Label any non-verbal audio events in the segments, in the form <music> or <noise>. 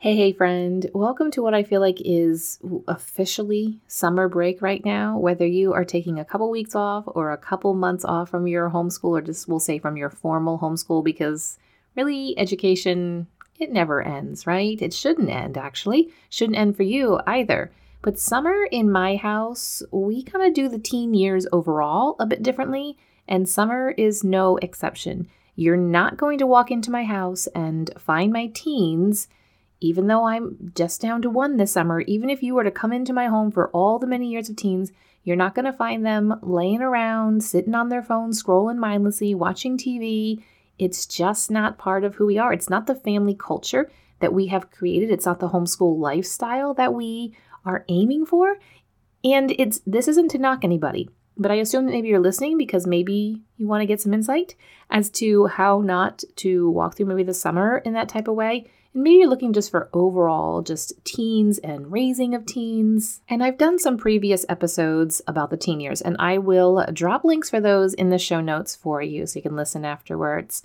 Hey, hey, friend. Welcome to what I feel like is officially summer break right now. Whether you are taking a couple weeks off or a couple months off from your homeschool, or just we'll say from your formal homeschool, because really education, it never ends, right? It shouldn't end, actually. Shouldn't end for you either. But summer in my house, we kind of do the teen years overall a bit differently, and summer is no exception. You're not going to walk into my house and find my teens even though I'm just down to one this summer, even if you were to come into my home for all the many years of teens, you're not going to find them laying around, sitting on their phones, scrolling mindlessly, watching TV. It's just not part of who we are. It's not the family culture that we have created. It's not the homeschool lifestyle that we are aiming for. And it's this isn't to knock anybody, but I assume that maybe you're listening because maybe you want to get some insight as to how not to walk through maybe the summer in that type of way and maybe you're looking just for overall just teens and raising of teens. And I've done some previous episodes about the teen years, and I will drop links for those in the show notes for you so you can listen afterwards.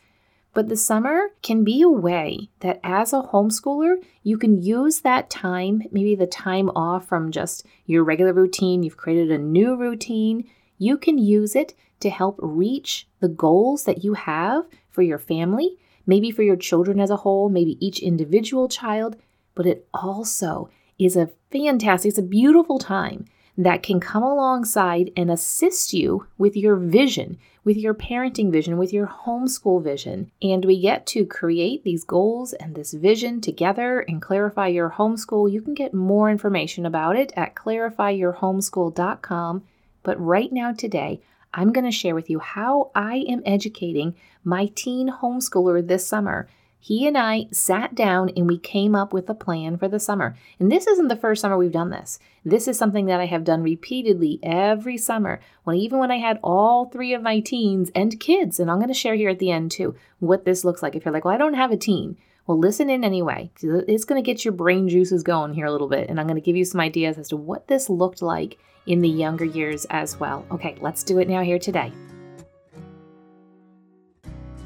But the summer can be a way that as a homeschooler, you can use that time, maybe the time off from just your regular routine, you've created a new routine. You can use it to help reach the goals that you have for your family maybe for your children as a whole, maybe each individual child, but it also is a fantastic, it's a beautiful time that can come alongside and assist you with your vision, with your parenting vision, with your homeschool vision. And we get to create these goals and this vision together and clarify your homeschool. You can get more information about it at clarifyyourhomeschool.com. But right now, today, I'm going to share with you how I am educating my teen homeschooler this summer. He and I sat down and we came up with a plan for the summer. And this isn't the first summer we've done this. This is something that I have done repeatedly every summer. When even when I had all three of my teens and kids, and I'm going to share here at the end too what this looks like. If you're like, well, I don't have a teen, well, listen in anyway. It's going to get your brain juices going here a little bit, and I'm going to give you some ideas as to what this looked like in the younger years as well. Okay, let's do it now here today.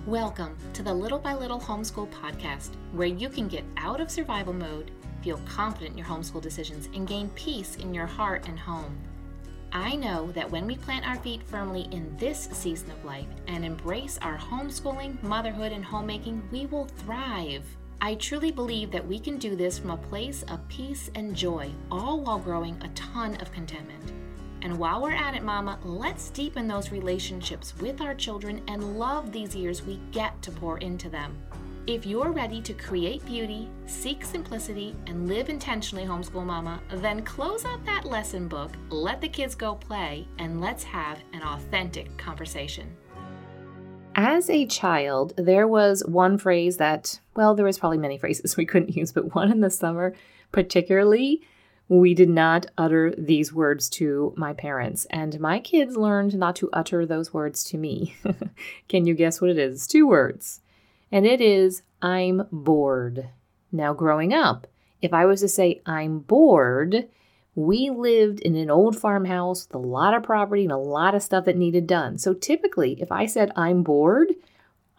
Welcome to the Little by Little Homeschool Podcast, where you can get out of survival mode, feel confident in your homeschool decisions, and gain peace in your heart and home. I know that when we plant our feet firmly in this season of life and embrace our homeschooling, motherhood, and homemaking, we will thrive. I truly believe that we can do this from a place of peace and joy, all while growing a ton of contentment. And while we're at it, Mama, let's deepen those relationships with our children and love these years we get to pour into them. If you're ready to create beauty, seek simplicity, and live intentionally, homeschool mama, then close out that lesson book, let the kids go play, and let's have an authentic conversation. As a child, there was one phrase that, well, there was probably many <laughs> phrases we couldn't use, but one in the summer particularly, we did not utter these words to my parents, and my kids learned not to utter those words to me. <laughs> Can you guess what it is? Two words and it is I'm bored. Now, growing up, if I was to say I'm bored, we lived in an old farmhouse with a lot of property and a lot of stuff that needed done. So typically, if I said I'm bored,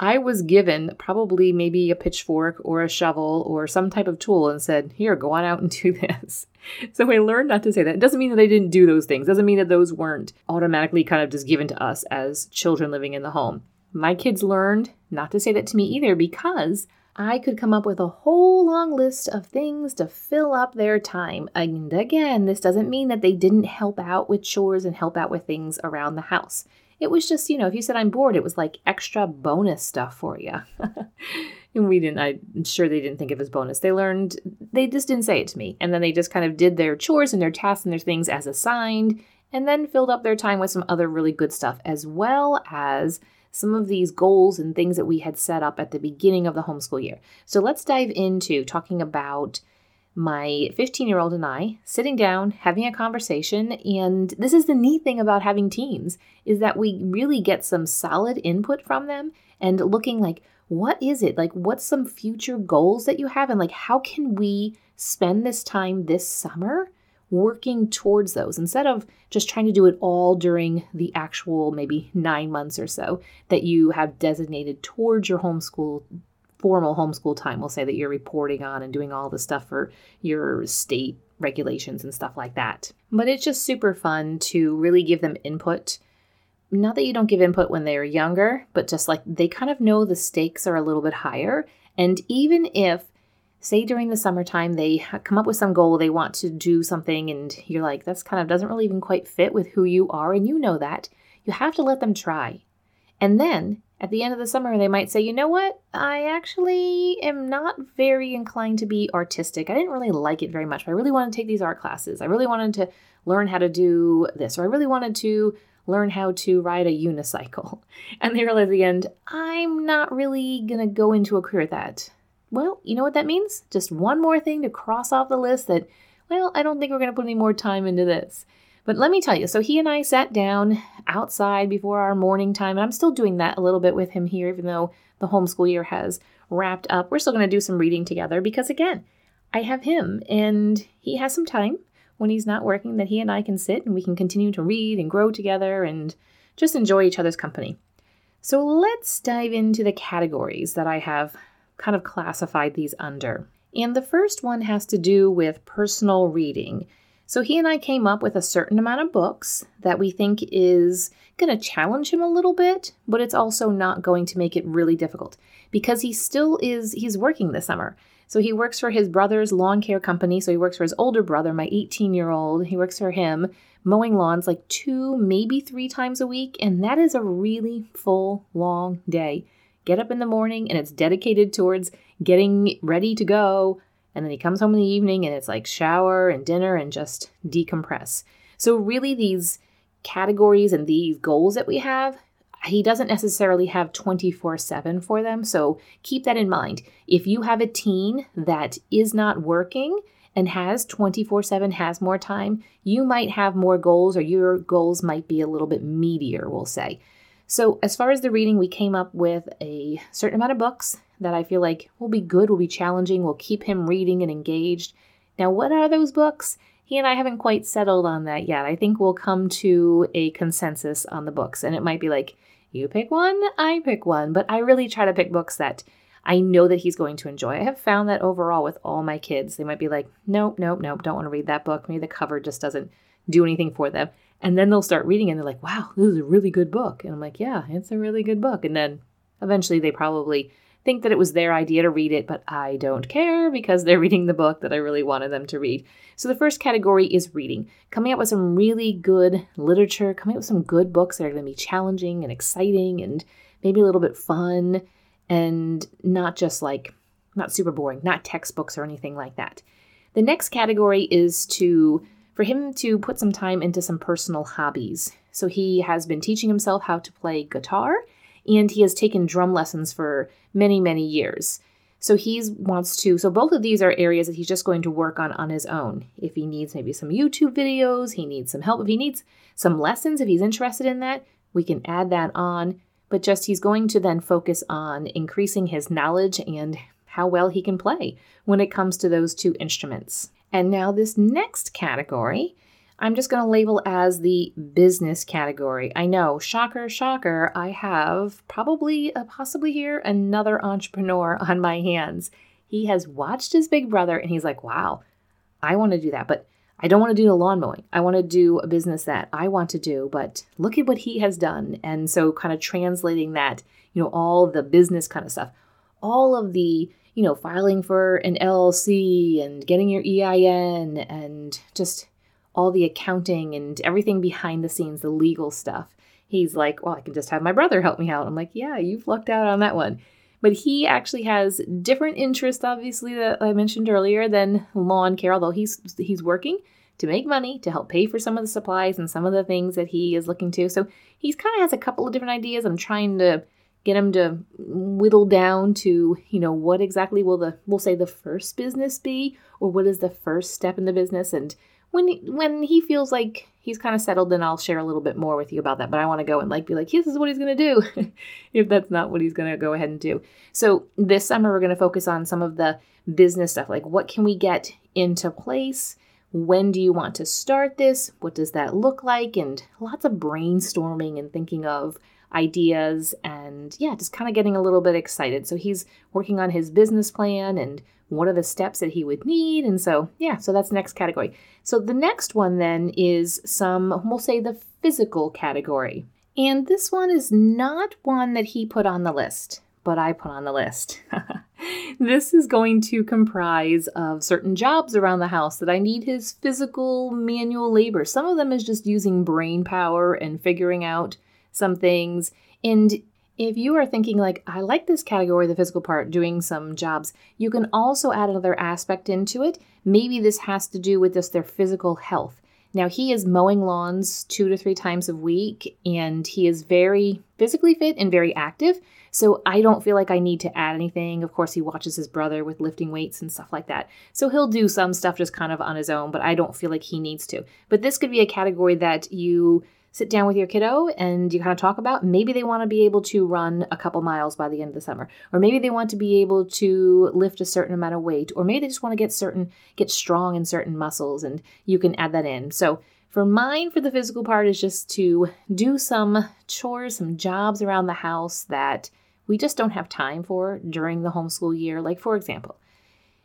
I was given probably maybe a pitchfork or a shovel or some type of tool and said, Here, go on out and <laughs> do this. So I learned not to say that. It doesn't mean that I didn't do those things, it doesn't mean that those weren't automatically kind of just given to us as children living in the home. My kids learned not to say that to me either because I could come up with a whole long list of things to fill up their time. And again, this doesn't mean that they didn't help out with chores and help out with things around the house. It was just, you know, if you said I'm bored, it was like extra bonus stuff for you. <laughs> and we didn't, I'm sure they didn't think of as bonus. They learned, they just didn't say it to me. And then they just kind of did their chores and their tasks and their things as assigned, and then filled up their time with some other really good stuff, as well as some of these goals and things that we had set up at the beginning of the homeschool year. So let's dive into talking about my 15 year old and I sitting down, having a conversation. And this is the neat thing about having teens is that we really get some solid input from them and looking like, what is it? Like, what's some future goals that you have? And like, how can we spend this time this summer working towards those instead of just trying to do it all during the actual maybe nine months or so that you have designated towards your homeschool formal homeschool time, we'll say that you're reporting on and doing all the stuff for your state regulations and stuff like that. But it's just super fun to really give them input. Not that you don't give input when they're younger, but just like they kind of know the stakes are a little bit higher. And even if, say, during the summertime, they come up with some goal, they want to do something, and you're like, that's kind of doesn't really even quite fit with who you are, and you know that, you have to let them try. And then at the end of the summer, they might say, you know what? I actually am not very inclined to be artistic. I didn't really like it very much, but I really wanted to take these art classes. I really wanted to learn how to do this, or I really wanted to learn how to ride a unicycle. <laughs> And they realize at the end, I'm not really going to go into a career at that. Well, you know what that means? Just one more thing to cross off the list that, well, I don't think we're going to put any more time into this. But let me tell you, so he and I sat down outside before our morning time, and I'm still doing that a little bit with him here, even though the homeschool year has wrapped up. We're still going to do some reading together because, again, I have him and he has some time when he's not working that he and I can sit and we can continue to read and grow together and just enjoy each other's company. So let's dive into the categories that I have kind of classified these under. And the first one has to do with personal reading. So he and I came up with a certain amount of books that we think is going to challenge him a little bit, but it's also not going to make it really difficult because he still is he's working this summer. So he works for his brother's lawn care company. So he works for his older brother, my 18 year old. He works for him mowing lawns like two, maybe three times a week. And that is a really full, long day. Get up in the morning and it's dedicated towards getting ready to go and then he comes home in the evening and it's like shower and dinner and just decompress. So, really, these categories and these goals that we have, he doesn't necessarily have 24 7 for them. So, keep that in mind. If you have a teen that is not working, and has 24 7 has more time, you might have more goals or your goals might be a little bit meatier, we'll say. So, as far as the reading, we came up with a certain amount of books that I feel like will be good, will be challenging, will keep him reading and engaged. Now, what are those books? He and I haven't quite settled on that yet. I think we'll come to a consensus on the books, and it might be like, you pick one, I pick one, but I really try to pick books that I know that he's going to enjoy. I have found that overall with all my kids, they might be like, nope, nope, nope, don't want to read that book. Maybe the cover just doesn't do anything for them. And then they'll start reading and they're like, wow, this is a really good book. And I'm like, yeah, it's a really good book. And then eventually they probably think that it was their idea to read it, but I don't care because they're <laughs> reading the book that I really wanted them to read. So the first category is reading, coming up with some really good literature, coming up with some good books that are going to be challenging and exciting and maybe a little bit fun and not just like not super boring, not textbooks or anything like that. The next category is to for him to put some time into some personal hobbies. So he has been teaching himself how to play guitar and he has taken drum lessons for many, many years. So he wants to, so both of these are areas that he's just going to work on on his own. If he needs maybe some YouTube videos, he needs some help. If he needs some lessons, if he's interested in that, we can add that on. But just he's going to then focus on increasing his knowledge and how well he can play when it comes to those two instruments. And now, this next category I'm just going to label as the business category. I know, shocker, shocker, I have probably, uh, possibly here, another entrepreneur <laughs> on my hands. He has watched his big brother and he's like, wow, I want to do that, but I don't want to do the lawn mowing. I want to do a business that I want to do, but look at what he has done. And so, kind of translating that, you know, all the business kind of stuff, all of the, you know, filing for an LLC and getting your EIN and just all the accounting and everything behind the scenes, the legal stuff. He's like, well, I can just have my brother help me out. I'm like, yeah, you've lucked out on that one. But he actually has different interests, obviously, that I mentioned earlier than lawn care, although he's he's working to make money to help pay for some of the supplies and some of the things that he is looking to. So he's kind of has a couple of different ideas. I'm trying to get him to whittle down to, you know, what exactly will the we'll say the first business be or what is the first step in the business and when he, when he feels like he's kind of settled, then I'll share a little bit more with you about that. But I want to go and like be like, this is what he's going to do, <laughs> if that's not what he's going to go ahead and do. So this summer we're going to focus on some of the business stuff, like what can we get into place. When do you want to start this? What does that look like? And lots of brainstorming and thinking of ideas and yeah, just kind of getting a little bit excited. So he's working on his business plan and what are the steps that he would need. And so, yeah, so that's next category. So the next one then is some, we'll say the physical category. And this one is not one that he put on the list, but I put on the list. <laughs> this is going to comprise of certain jobs around the house that I need his physical manual labor. Some of them is just using brain power and figuring out some things. And if you are thinking, like, I like this category, the physical part, doing some jobs, you can also add another aspect into it. Maybe this has to do with just their physical health. Now, he is mowing lawns two to three times a week, and he is very physically fit and very active. So I don't feel like I need to add anything. Of course, he watches his brother with lifting weights and stuff like that. So he'll do some stuff just kind of on his own, but I don't feel like he needs to. But this could be a category that you sit down with your kiddo and you kind of talk about maybe they want to be able to run a couple miles by the end of the summer. Or maybe they want to be able to lift a certain amount of weight. Or maybe they just want to get certain get strong in certain muscles and you can add that in. So for mine for the physical part is just to do some chores some jobs around the house that we just don't have time for during the homeschool year. Like for example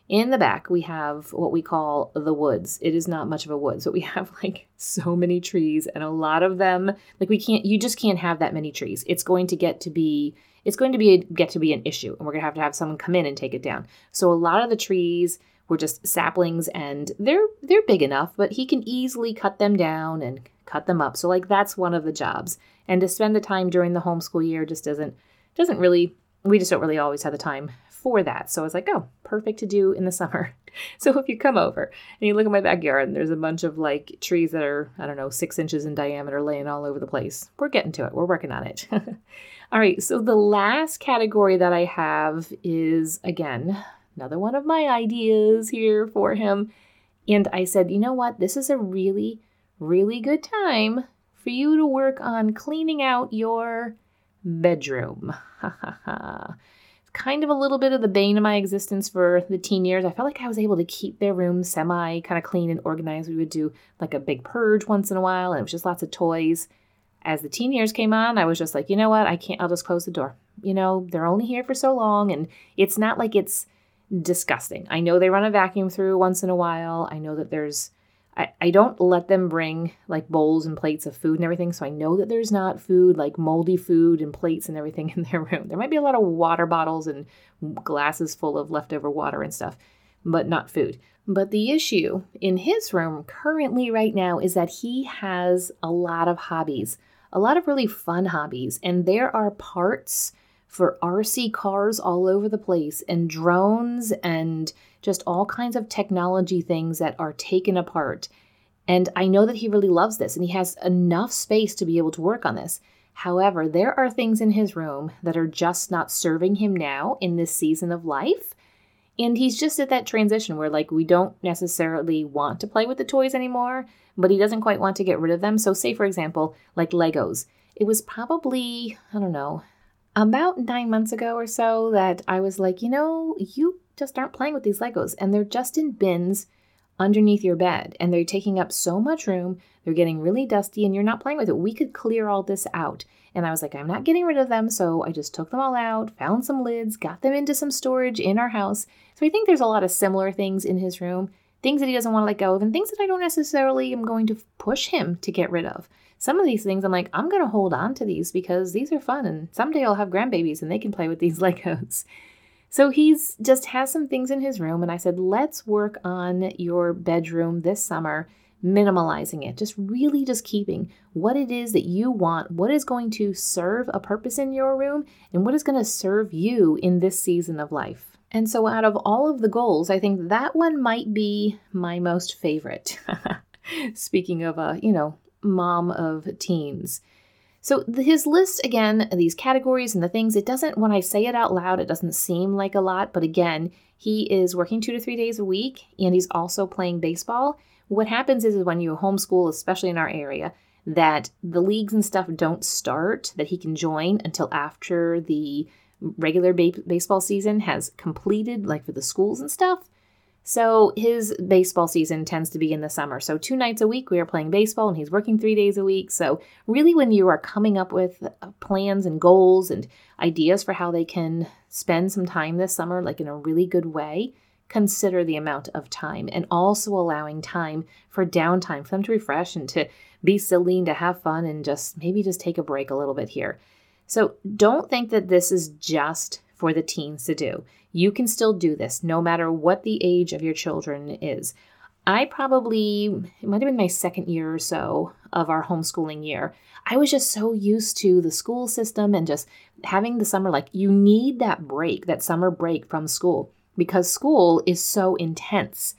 in the back, we have what we call the woods. It is not much of a woods, but we <laughs> have like so many trees and a lot of them, like we can't, you just can't have that many trees. It's going to get to be, it's going to be, a, get to be an issue and we're to have to have someone come in and take it down. So a lot of the trees were just saplings and they're, they're big enough, but he can easily cut them down and cut them up. So like that's one of the jobs. And to spend the time during the homeschool year just doesn't, doesn't really, we just don't really always have the time for that. So I was like, oh, perfect to do in the summer. <laughs> So if you come over and you look at my backyard and there's a bunch of like trees that are, I don't know, six inches in diameter laying all over the place, we're getting to it. We're working on it. <laughs> all right. So the last category that I have is, again, another one of my ideas here for him. And I said, you know what? This is a really, really good time for you to work on cleaning out your bedroom. <laughs> Kind of a little bit of the bane of my existence for the teen years. I felt like I was able to keep their room semi kind of clean and organized. We would do like a big purge once in a while, and it was just lots of toys. As the teen years came on, I was just like, you know what? I can't, I'll just close the door. You know, they're only here for so long, and it's not like it's disgusting. I know they run a vacuum through once in a while. I know that there's I, I don't let them bring like bowls and plates of food and everything. So I know that there's not food, like moldy food and plates and everything <laughs> in their room. There might be a lot of water bottles and glasses full of leftover water and stuff, but not food. But the issue in his room currently, right now, is that he has a lot of hobbies, a lot of really fun hobbies. And there are parts for RC cars all over the place and drones and just all kinds of technology things that are taken apart. And I know that he really loves this and he has enough space to be able to work on this. However, there are things in his room that are just not serving him now in this season of life. And he's just at that transition where, like, we don't necessarily want to play with the toys anymore, but he doesn't quite want to get rid of them. So, say, for example, like Legos. It was probably, I don't know, about nine months ago or so that I was like, you know, you just aren't playing with these Legos and they're just in bins underneath your bed and they're taking up so much room. They're getting really dusty and you're not playing with it. We could clear all this out. And I was like, I'm not getting rid of them. So I just took them all out, found some lids, got them into some storage in our house. So I think there's a lot of similar things in his room, things that he doesn't want to let go of, and things that I don't necessarily am going to push him to get rid of. Some of these things I'm like, I'm going to hold on to these because these are fun and someday I'll have grandbabies and they can play with these <laughs> Legos. So he's just has some things in his room, and I said, let's work on your bedroom this summer, minimalizing it, just really just keeping what it is that you want, what is going to serve a purpose in your room, and what is going to serve you in this season of life. And so, out of all of the goals, I think that one might be my most favorite. <laughs> Speaking of, a you know, mom of teens. So his list again, these categories and the things, it doesn't when I say it out loud, it doesn't seem like a lot, but again, he is working 2 to 3 days a week and he's also playing baseball. What happens is, is when you homeschool, especially in our area, that the leagues and stuff don't start that he can join until after the regular ba- baseball season has completed like for the schools and stuff. So his baseball season tends to be in the summer. So two nights a week we are playing baseball and he's working 3 days a week. So really when you are coming up with uh, plans and goals and ideas for how they can spend some time this summer like in a really good way, consider the amount of time and also allowing time for downtime for them to refresh and to be silly and to have fun and just maybe just take a break a little bit here. So don't think that this is just for the teens to do. You can still do this no matter what the age of your children is. I probably, it might have been my second year or so of our homeschooling year. I was just so used to the school system and just having the summer, like, you need that break, that summer break from school, because school is so intense.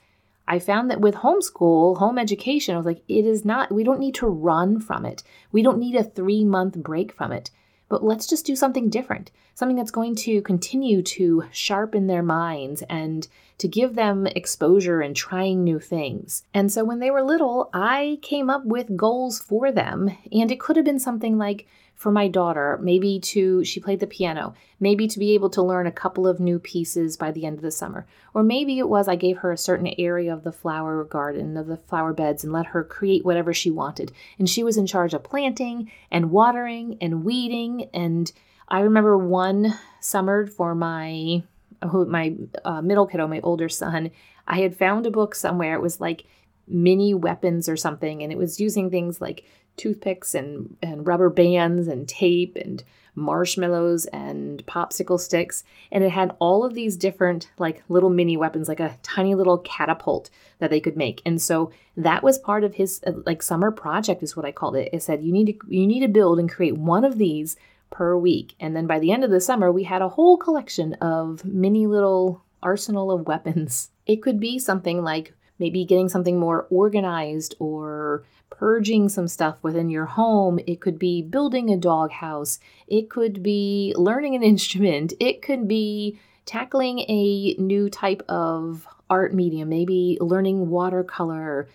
I found that with homeschool, home education, I was like, it is not, we don't need to run from it. We don't need a three month break from it but let's just do something different, something that's going to continue to sharpen their minds and to give them exposure and trying new things. And so when they were little, I came up with goals for them, and it could have been something like for my daughter, maybe to, she played the piano, maybe to be able to learn a couple of new pieces by the end of the summer. Or maybe it was I gave her a certain area of the flower garden, of the flower beds, and let her create whatever she wanted. And she was in charge of planting and watering and weeding. And I remember one summer for my, my uh, middle kiddo, my older son, I had found a book somewhere. It was like mini weapons or something, and it was using things like toothpicks and, and rubber bands and tape and marshmallows and popsicle sticks. And it had all of these different, like little mini weapons, like a tiny little catapult that they could make. And so that was part of his uh, like summer project, is what I called it. It said, you need to, you need to build and create one of these per week. And then by the end of the summer, we had a whole collection of mini little arsenal of weapons. It could be something like maybe getting something more organized or purging some stuff within your home. It could be building a doghouse. It could be learning an <laughs> instrument. It could be tackling a new type of art medium, maybe learning watercolor.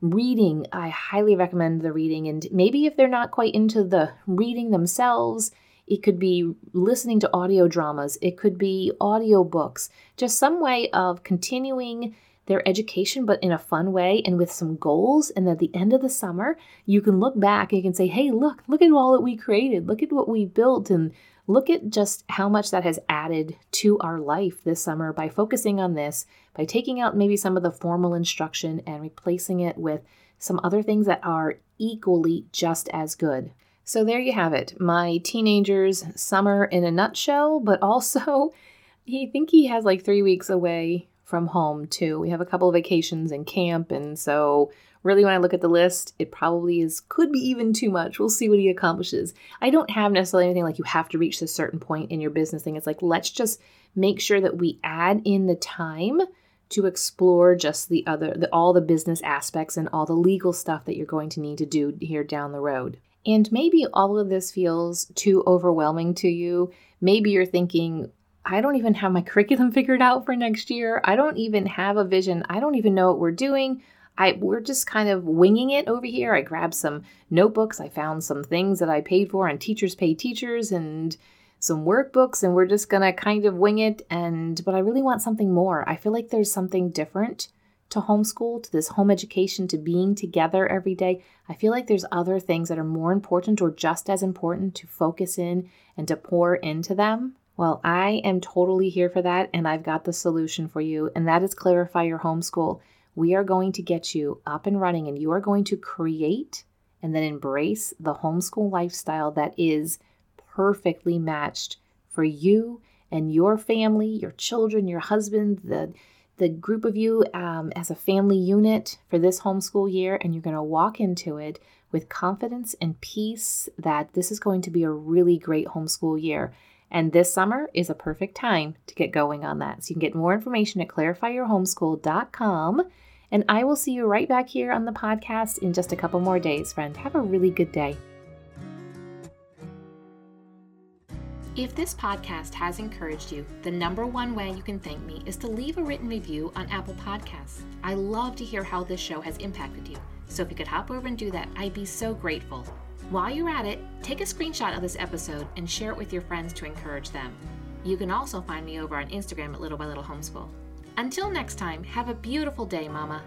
Reading, I highly recommend the reading. And maybe if they're not quite into the reading themselves, it could be listening to audio dramas, it could be audio books, just some way of continuing their education, but in a fun way and with some goals. And at the end of the summer, you can look back and you can say, hey, look, look at all that we created. Look at what we built. And look at just how much that has added to our life this summer by focusing on this, by taking out maybe some of the formal instruction and replacing it with some other things that are equally just as good. So there you have it. My teenager's summer in a nutshell, but also <laughs> he think he has like 3 weeks away from home too. We have a couple of vacations and camp, and so really when I look at the list, it probably is could be even too much. We'll see what he accomplishes. I don't have necessarily anything like you have to reach this certain point in your business thing. It's like let's just make sure that we add in the time to explore just the other the, all the business aspects and all the legal stuff that you're going to need to do here down the road. And maybe all of this feels too overwhelming to you. Maybe you're thinking, I don't even have my curriculum <laughs> figured out for next year. I don't even have a vision. I don't even know what we're doing. I we're just kind of winging it over here. I grabbed some notebooks. I found some things that I paid for and teachers pay teachers and some workbooks and we're just to kind of wing it and but I really want something more. I feel like there's something different to homeschool, to this home education, to being together every day. I feel like there's other things that are more important or just as important to focus in and to pour into them. Well, I am totally here for that, and I've got the solution for you, and that is Clarify Your Homeschool. We are going to get you up and running, and you are going to create and then embrace the homeschool lifestyle that is perfectly matched for you and your family, your children, your husband, the the group of you um, as a family unit for this homeschool year, and you're going to walk into it with confidence and peace that this is going to be a really great homeschool year. And this summer is a perfect time to get going on that. So you can get more information at clarifyyourhomeschool.com. And I will see you right back here on the podcast in just a couple more days, friend. Have a really good day. If this podcast has encouraged you, the number one way you can thank me is to leave a written review on Apple Podcasts. I love to hear how this show has impacted you. So if you could hop over and do that, I'd be so grateful. While you're at it, take a screenshot of this episode and share it with your friends to encourage them. You can also find me over on Instagram at Little by Little Homeschool. Until next time, have a beautiful day, Mama.